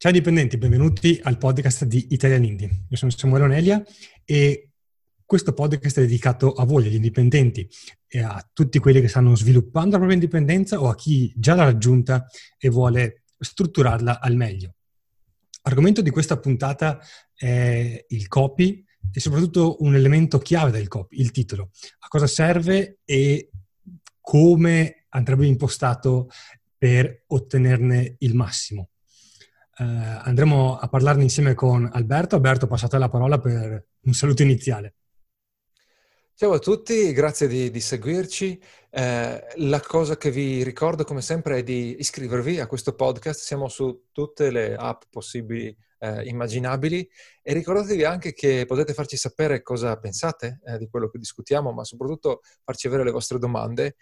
Ciao dipendenti, benvenuti al podcast di Italian Indie. Io sono Samuele Onelia e questo podcast è dedicato a voi, agli indipendenti, e a tutti quelli che stanno sviluppando la propria indipendenza o a chi già l'ha raggiunta e vuole strutturarla al meglio. L'argomento di questa puntata è il copy e soprattutto un elemento chiave del copy, il titolo. A cosa serve e come andrebbe impostato per ottenerne il massimo. Uh, andremo a parlarne insieme con Alberto. Alberto, passate la parola per un saluto iniziale. Ciao a tutti, grazie di, di seguirci. Eh, la cosa che vi ricordo come sempre è di iscrivervi a questo podcast. Siamo su tutte le app possibili, eh, immaginabili e ricordatevi anche che potete farci sapere cosa pensate eh, di quello che discutiamo, ma soprattutto farci avere le vostre domande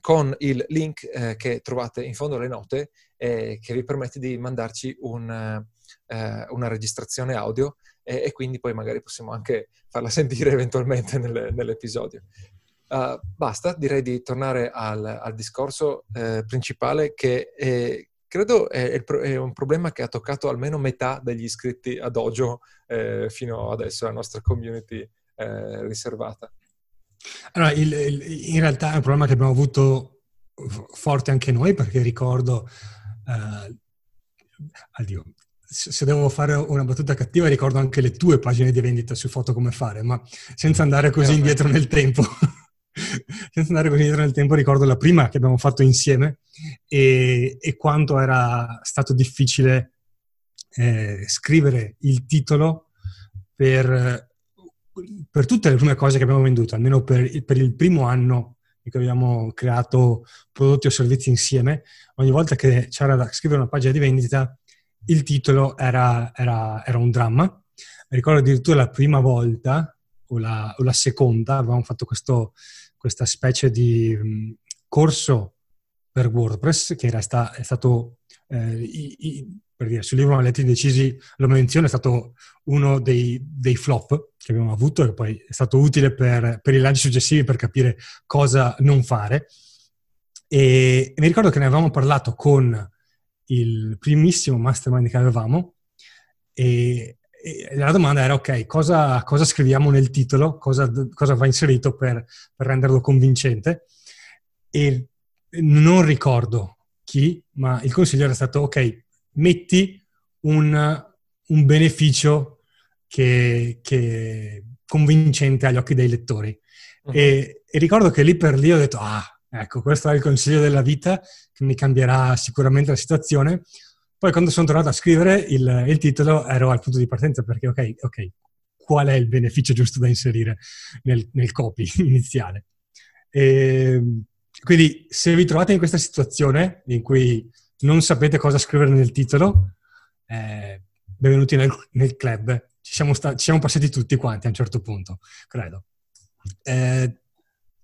con il link eh, che trovate in fondo alle note eh, che vi permette di mandarci un, eh, una registrazione audio e quindi poi magari possiamo anche farla sentire eventualmente nel, nell'episodio. Uh, basta, direi di tornare al, al discorso eh, principale che è, credo è, è, un problema che ha toccato almeno metà degli iscritti ad Dojo eh, fino adesso, la nostra community eh, riservata. Allora, il, il, in realtà è un problema che abbiamo avuto forte anche noi, perché ricordo, uh, addio, se devo fare una battuta cattiva, ricordo anche le tue pagine di vendita su foto come fare, ma senza andare così indietro nel tempo. senza andare così indietro nel tempo, ricordo la prima che abbiamo fatto insieme e, e quanto era stato difficile eh, scrivere il titolo per per tutte le prime cose che abbiamo venduto, almeno per, per il primo anno in cui abbiamo creato prodotti o servizi insieme, ogni volta che c'era da scrivere una pagina di vendita, il titolo era, era, era un dramma. Ricordo addirittura la prima volta o la, o la seconda, avevamo fatto questo, questa specie di um, corso per WordPress che era sta, è stato eh, i, i, per dire, sul libro Maledetti Indecisi lo menziono, è stato uno dei, dei, flop che abbiamo avuto e poi è stato utile per, per i lanci successivi per capire cosa non fare. E, e mi ricordo che ne avevamo parlato con il primissimo mastermind che avevamo e, e la domanda era ok, cosa, cosa scriviamo nel titolo, cosa, cosa va inserito per, per renderlo convincente e non ricordo chi, ma il consiglio era stato ok, metti un, un beneficio che, che, convincente agli occhi dei lettori. Uh-huh. E, e, ricordo che lì per lì ho detto, ah, ecco, questo è il consiglio della vita che mi cambierà sicuramente la situazione. Poi quando sono tornato a scrivere il, il titolo ero al punto di partenza perché, ok, ok, qual è il beneficio giusto da inserire nel, nel copy iniziale? E, quindi se vi trovate in questa situazione in cui non sapete cosa scrivere nel titolo, eh, benvenuti nel, nel club. Ci siamo, sta- ci siamo, passati tutti quanti a un certo punto, credo. Eh,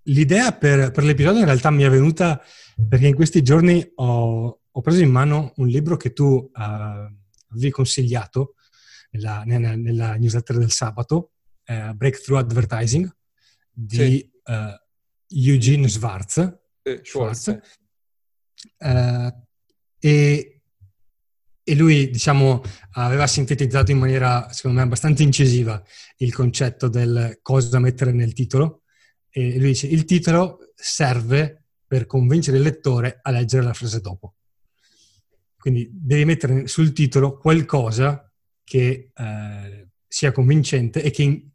l'idea per, per, l'episodio in realtà mi è venuta perché in questi giorni ho, ho preso in mano un libro che tu uh, avevi consigliato nella, nella, nella, newsletter del sabato, uh, Breakthrough Advertising, di sì. uh, Eugene Schwartz. Eh, Schwartz. Schwartz. E, e lui, diciamo, aveva sintetizzato in maniera, secondo me, abbastanza incisiva il concetto del cosa mettere nel titolo. E lui dice, il titolo serve per convincere il lettore a leggere la frase dopo. Quindi devi mettere sul titolo qualcosa che eh, sia convincente e che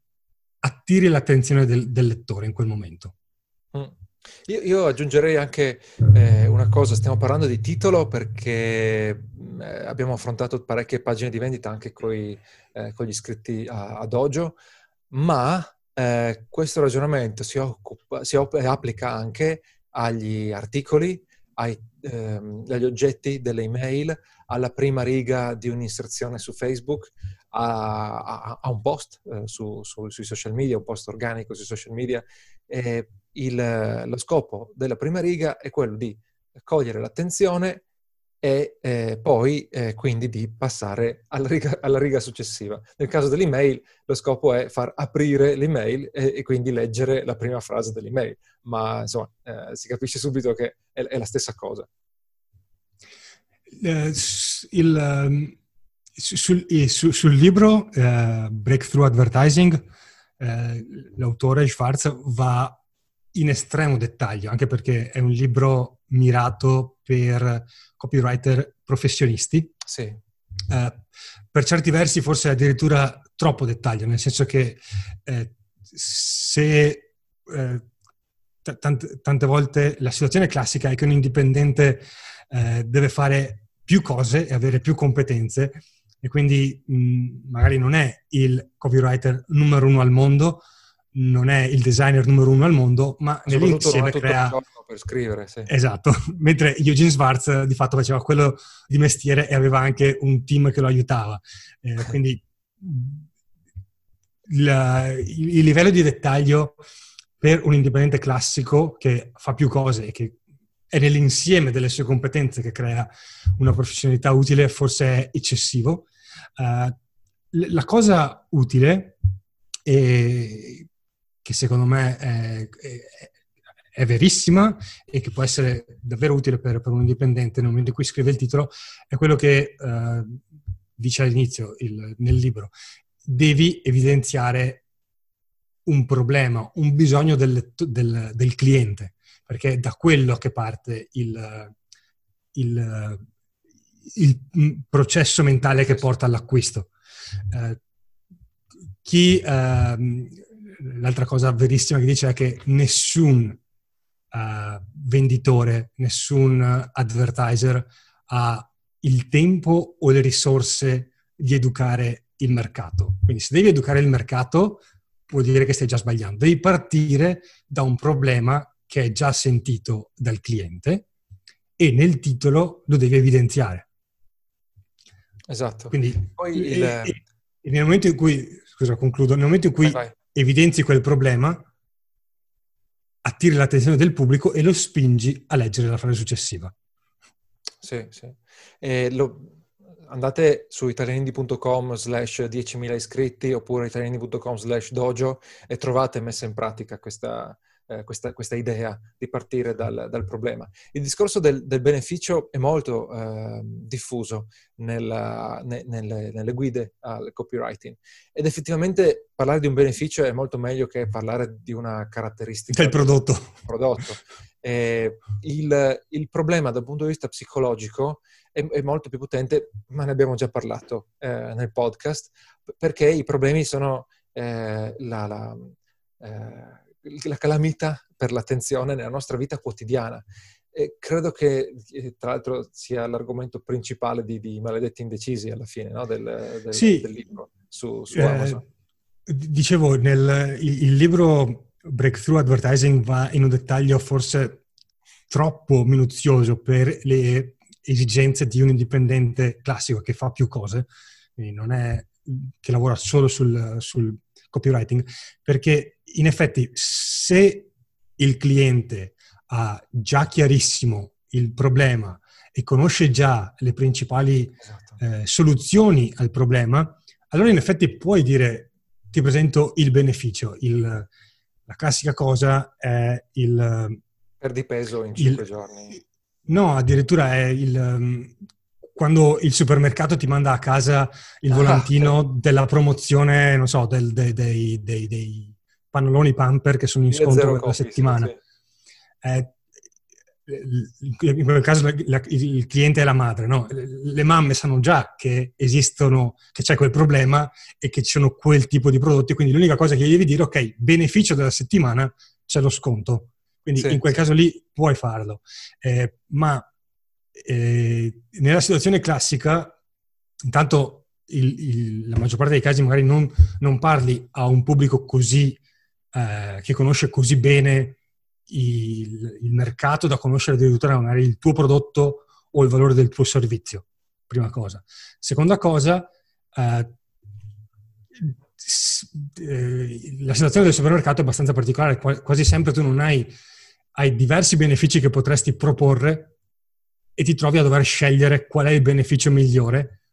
attiri l'attenzione del, del lettore in quel momento. Io, io, aggiungerei anche eh, una cosa, stiamo parlando di titolo perché mm, eh, abbiamo affrontato parecchie pagine di vendita anche coi, eh, con gli iscritti a, a Dojo, ma eh, questo ragionamento si, occupa, si op- applica anche agli articoli, ai, ehm, agli oggetti delle email, alla prima riga di un'inserzione su Facebook, a, a, a un post eh, su, su, sui social media, un post organico sui social media. Eh, il, lo scopo della prima riga è quello di cogliere l'attenzione e eh, poi eh, quindi di passare alla riga, alla riga, successiva. Nel caso dell'email lo scopo è far aprire l'email e, e quindi leggere la prima frase dell'email, ma insomma eh, si capisce subito che è, è la stessa cosa. Eh, il, ehm, sul, sul, sul, libro eh, Breakthrough Advertising, eh, l'autore Schwartz va in estremo dettaglio, anche perché è un libro mirato per copywriter professionisti. Sì. Eh, per certi versi forse addirittura troppo dettaglio, nel senso che eh, se eh, t- tante, tante, volte la situazione classica è che un indipendente eh, deve fare più cose e avere più competenze e quindi mh, magari non è il copywriter numero uno al mondo, non è il designer numero uno al mondo, ma nell'insieme crea... Per scrivere, sì. Esatto, mentre Eugene Schwartz di fatto faceva quello di mestiere e aveva anche un team che lo aiutava. Eh, quindi la, il, il livello di dettaglio per un indipendente classico che fa più cose e che è nell'insieme delle sue competenze che crea una professionalità utile, forse è eccessivo. Uh, la cosa utile, e che secondo me è, è, è, verissima e che può essere davvero utile per, per, un indipendente nel momento in cui scrive il titolo, è quello che uh, dice all'inizio il, nel libro. Devi evidenziare un problema, un bisogno del, del, del cliente perché è da quello che parte il, il, il processo mentale che porta all'acquisto. Eh, chi, eh, l'altra cosa verissima che dice è che nessun uh, venditore, nessun advertiser ha il tempo o le risorse di educare il mercato. Quindi se devi educare il mercato, vuol dire che stai già sbagliando. Devi partire da un problema che è già sentito dal cliente e nel titolo lo devi evidenziare. Esatto. Quindi Poi il... e, e nel momento in cui, scusa, concludo, nel momento in cui vai, vai. evidenzi quel problema, attiri l'attenzione del pubblico e lo spingi a leggere la frase successiva. Sì, sì. Lo, andate su italianindi.com slash 10.000 iscritti oppure italianindi.com slash dojo e trovate messa in pratica questa, eh, questa, questa, idea di partire dal, dal, problema. Il discorso del, del beneficio è molto eh, diffuso nella, ne, nelle, nelle, guide al copywriting ed effettivamente parlare di un beneficio è molto meglio che parlare di una caratteristica del prodotto. prodotto. Eh, il, il, problema dal punto di vista psicologico è, è molto più potente, ma ne abbiamo già parlato eh, nel podcast, perché i problemi sono eh, la, la eh, la calamità per l'attenzione nella nostra vita quotidiana. E credo che, eh, tra l'altro, sia l'argomento principale di, di Maledetti Indecisi alla fine no? del, del, sì, del, libro su, su eh, Amazon. Dicevo, nel, il, il libro Breakthrough Advertising va in un dettaglio forse troppo minuzioso per le esigenze di un indipendente classico che fa più cose, quindi non è che lavora solo sul, sul copywriting, perché in effetti se il cliente ha già chiarissimo il problema e conosce già le principali esatto. eh, soluzioni al problema, allora in effetti puoi dire ti presento il beneficio. Il, la classica cosa è il... Perdi peso in 5 giorni. No, addirittura è il quando il supermercato ti manda a casa il volantino ah, della promozione, non so, del, dei, dei, dei, dei, pannoloni pumper che sono in scontro per la settimana. Sì, sì. Eh, in quel caso la, il cliente è la madre, no? Le mamme sanno già che esistono, che c'è quel problema e che ci sono quel tipo di prodotti, quindi l'unica cosa che gli devi dire, ok, beneficio della settimana, c'è lo sconto. Quindi sì, in quel caso lì puoi farlo. Eh, ma eh, nella situazione classica, intanto il, il, la maggior parte dei casi magari non, non parli a un pubblico così, eh, che conosce così bene il, il, mercato da conoscere addirittura magari il tuo prodotto o il valore del tuo servizio, prima cosa. Seconda cosa, eh, eh la situazione del supermercato è abbastanza particolare, quasi sempre tu non hai, hai diversi benefici che potresti proporre e ti trovi a dover scegliere qual è il beneficio migliore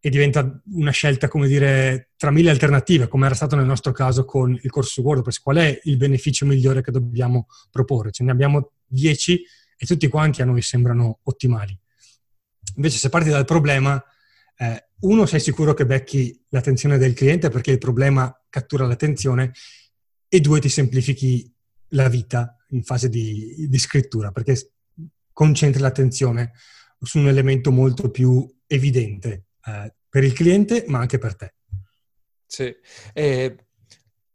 e diventa una scelta, come dire, tra mille alternative, come era stato nel nostro caso con il corso su WordPress. Qual è il beneficio migliore che dobbiamo proporre? Ce ne abbiamo dieci e tutti quanti a noi sembrano ottimali. Invece se parti dal problema, eh, uno, sei sicuro che becchi l'attenzione del cliente perché il problema cattura l'attenzione e due, ti semplifichi la vita in fase di, di scrittura perché concentri l'attenzione su un elemento molto più evidente eh, per il cliente ma anche per te. Sì, e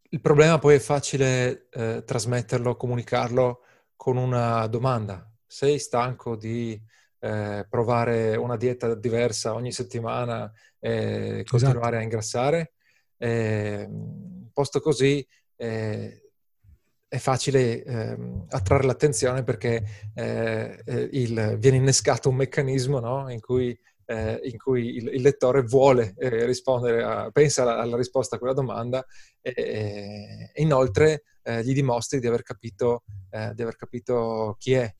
il problema poi è facile eh, trasmetterlo, comunicarlo con una domanda. Sei stanco di eh, provare una dieta diversa ogni settimana e esatto. continuare a ingrassare. Eh, posto così eh, è facile eh, attrarre l'attenzione perché eh, eh, il, viene innescato un meccanismo no? in cui, eh, in cui il, il, lettore vuole rispondere, a, pensa alla, alla, risposta a quella domanda e, e inoltre gli dimostri di aver capito, di aver capito chi è.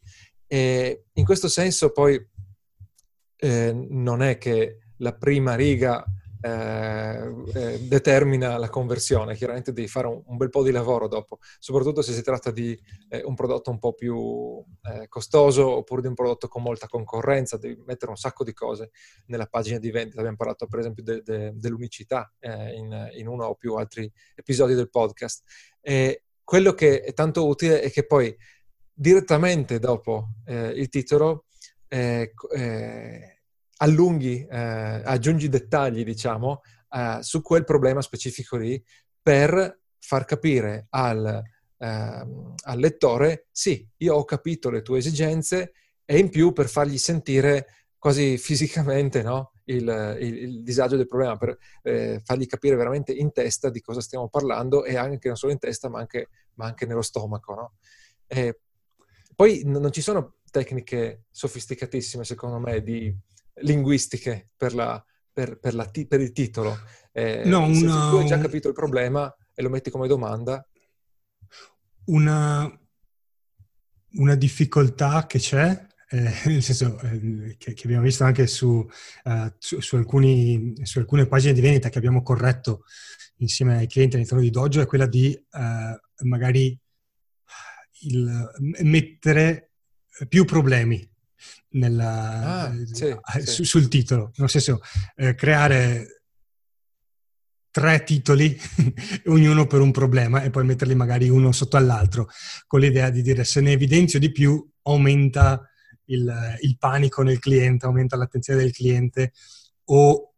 E in questo senso poi eh, non è che la prima riga eh, eh, determina la conversione, chiaramente devi fare un, un, bel po' di lavoro dopo, soprattutto se si tratta di eh, un prodotto un po' più eh, costoso oppure di un prodotto con molta concorrenza, devi mettere un sacco di cose nella pagina di vendita. Abbiamo parlato per esempio de, de, dell'unicità eh, in, in, uno o più altri episodi del podcast. E quello che è tanto utile è che poi direttamente dopo eh, il titolo eh, eh, allunghi, eh, aggiungi dettagli, diciamo, eh, su quel problema specifico lì per far capire al, ehm, al lettore, sì, io ho capito le tue esigenze e in più per fargli sentire quasi fisicamente no? il, il, il, disagio del problema, per eh, fargli capire veramente in testa di cosa stiamo parlando e anche non solo in testa ma anche, ma anche nello stomaco. No? Poi non ci sono tecniche sofisticatissime, secondo me, di linguistiche per, la, per, per, la, per il titolo. Eh, no, una... Se tu hai già capito il problema e lo metti come domanda... Una, una difficoltà che c'è, eh, nel senso eh, che, che, abbiamo visto anche su, uh, su, su, alcuni, su, alcune pagine di vendita che abbiamo corretto insieme ai clienti all'interno di Dojo, è quella di uh, magari il, mettere più problemi nella, ah, sì, eh, su, sì. sul titolo, nel senso eh, creare tre titoli, ognuno per un problema, e poi metterli magari uno sotto all'altro, con l'idea di dire se ne evidenzio di più aumenta il, il panico nel cliente, aumenta l'attenzione del cliente, o,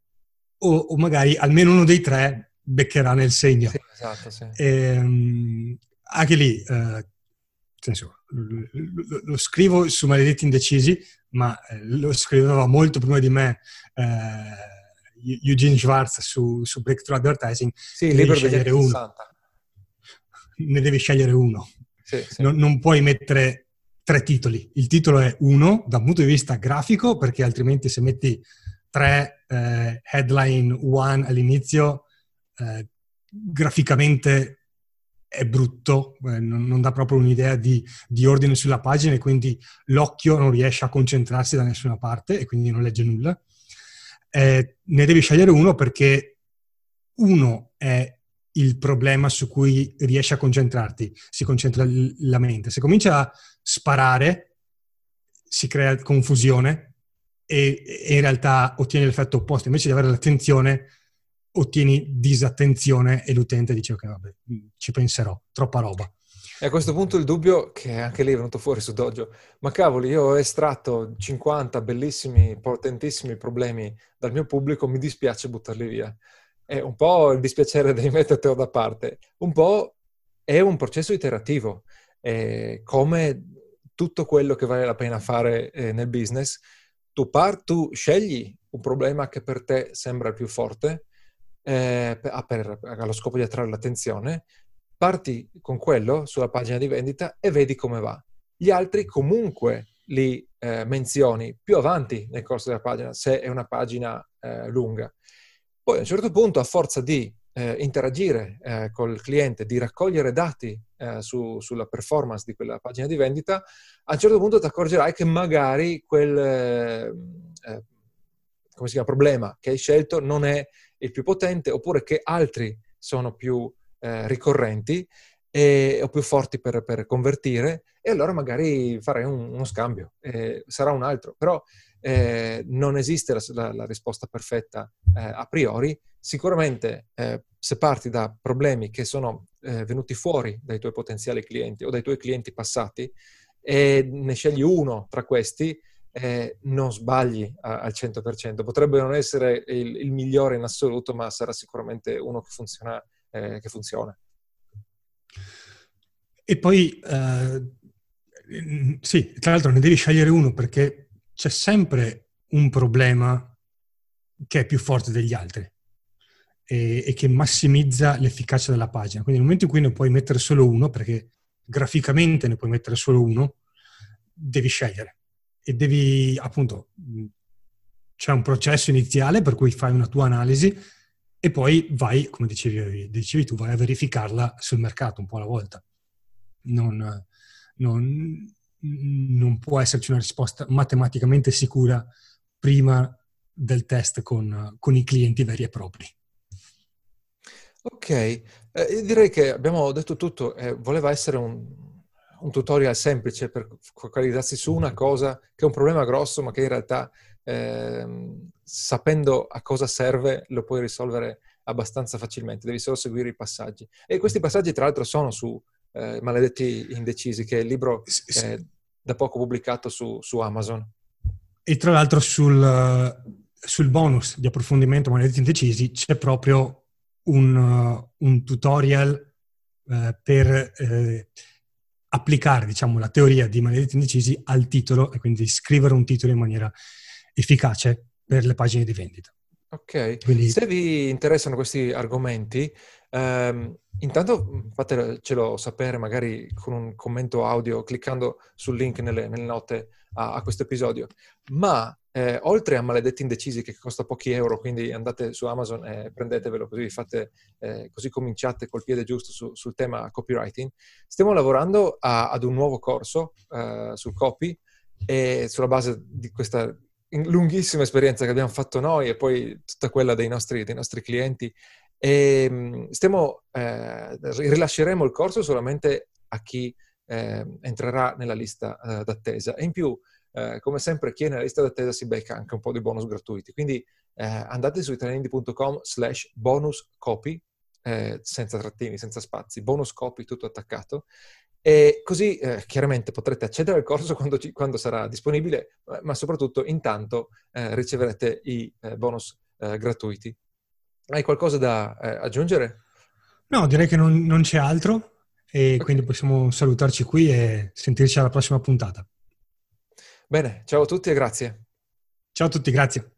o, o, magari almeno uno dei tre beccherà nel segno. Sì, esatto, sì. E, ehm, anche lì, eh, senso, lo, lo, scrivo su Maledetti Indecisi, ma eh, lo scriveva molto prima di me eh, Eugene Schwartz su, su, Breakthrough Advertising. Sì, il libro degli anni 60. Ne devi scegliere uno. Sì, sì. Non, non puoi mettere tre titoli. Il titolo è uno da un punto di vista grafico, perché altrimenti se metti tre eh, headline one all'inizio, eh, graficamente è brutto, eh, non, dà proprio un'idea di, di, ordine sulla pagina e quindi l'occhio non riesce a concentrarsi da nessuna parte e quindi non legge nulla. Eh, ne devi scegliere uno perché uno è il problema su cui riesci a concentrarti, si concentra la mente. Se comincia a sparare, si crea confusione e, e in realtà ottieni l'effetto opposto. Invece di avere l'attenzione, ottieni disattenzione e l'utente dice ok, vabbè, ci penserò, troppa roba. E a questo punto il dubbio, che anche lì è venuto fuori su Dojo, ma cavoli, io ho estratto 50 bellissimi, potentissimi problemi dal mio pubblico, mi dispiace buttarli via. È un po' il dispiacere devi mettertelo da parte, un po' è un processo iterativo, è come tutto quello che vale la pena fare eh, nel business, tu, par- tu scegli un problema che per te sembra il più forte, eh, per, per, allo scopo di attrarre l'attenzione, parti con quello sulla pagina di vendita e vedi come va. Gli altri comunque li eh, menzioni più avanti nel corso della pagina, se è una pagina eh, lunga. Poi a un certo punto, a forza di eh, interagire eh, col cliente, di raccogliere dati eh, su, sulla performance di quella pagina di vendita, a un certo punto ti accorgerai che magari quel eh, si chiama, problema che hai scelto non è il più potente oppure che altri sono più eh, ricorrenti e, o più forti per, per, convertire e allora magari farei un, uno scambio, eh, sarà un altro, però eh, non esiste la, la, la, risposta perfetta eh, a priori, sicuramente eh, se parti da problemi che sono eh, venuti fuori dai tuoi potenziali clienti o dai tuoi clienti passati e ne scegli uno tra questi, eh, non sbagli a, al 100%. Potrebbe non essere il, il, migliore in assoluto, ma sarà sicuramente uno che funziona. Eh, che funziona. E poi, eh, sì, tra l'altro ne devi scegliere uno perché c'è sempre un problema che è più forte degli altri e, e, che massimizza l'efficacia della pagina. Quindi nel momento in cui ne puoi mettere solo uno, perché graficamente ne puoi mettere solo uno, devi scegliere e devi appunto c'è un processo iniziale per cui fai una tua analisi e poi vai, come dicevi, dicevi tu, vai a verificarla sul mercato un po' alla volta. Non, non, non può esserci una risposta matematicamente sicura prima del test con, con i clienti veri e propri. Ok, eh, direi che abbiamo detto tutto. Eh, voleva essere un, un, tutorial semplice per focalizzarsi su una cosa che è un problema grosso, ma che in realtà eh, sapendo a cosa serve lo puoi risolvere abbastanza facilmente. Devi solo seguire i passaggi. E questi passaggi, tra l'altro, sono su eh, Maledetti Indecisi, che è il libro eh, da poco pubblicato su, su Amazon. E tra l'altro sul, sul bonus di approfondimento Maledetti Indecisi c'è proprio un, un tutorial uh, per uh, applicare diciamo, la teoria di maledetti indecisi al titolo e quindi scrivere un titolo in maniera efficace per le pagine di vendita. Ok, quindi... se vi interessano questi argomenti, ehm, intanto fatecelo sapere magari con un commento audio cliccando sul link nelle, nelle note a, a questo episodio, ma eh, oltre a Maledetti Indecisi che costa pochi euro, quindi andate su Amazon e prendetevelo così, fate, eh, così cominciate col piede giusto su, sul tema copywriting, stiamo lavorando a, ad un nuovo corso eh, sul copy e sulla base di questa lunghissima esperienza che abbiamo fatto noi e poi tutta quella dei nostri, dei nostri clienti. E ehm, stiamo, eh, rilasceremo il corso solamente a chi eh, entrerà nella lista eh, d'attesa. E in più eh, come sempre chi è nella lista d'attesa si becca anche un po' di bonus gratuiti. Quindi eh, andate su italianindi.com slash bonus copy, eh, senza trattini, senza spazi, bonus copy tutto attaccato. E così eh, chiaramente potrete accedere al corso quando, ci, quando, sarà disponibile, ma soprattutto intanto eh, riceverete i bonus gratuiti. Hai qualcosa da aggiungere? No, direi che non, non c'è altro e okay. quindi possiamo salutarci qui e sentirci alla prossima puntata. Bene, ciao a tutti e grazie. Ciao a tutti, grazie.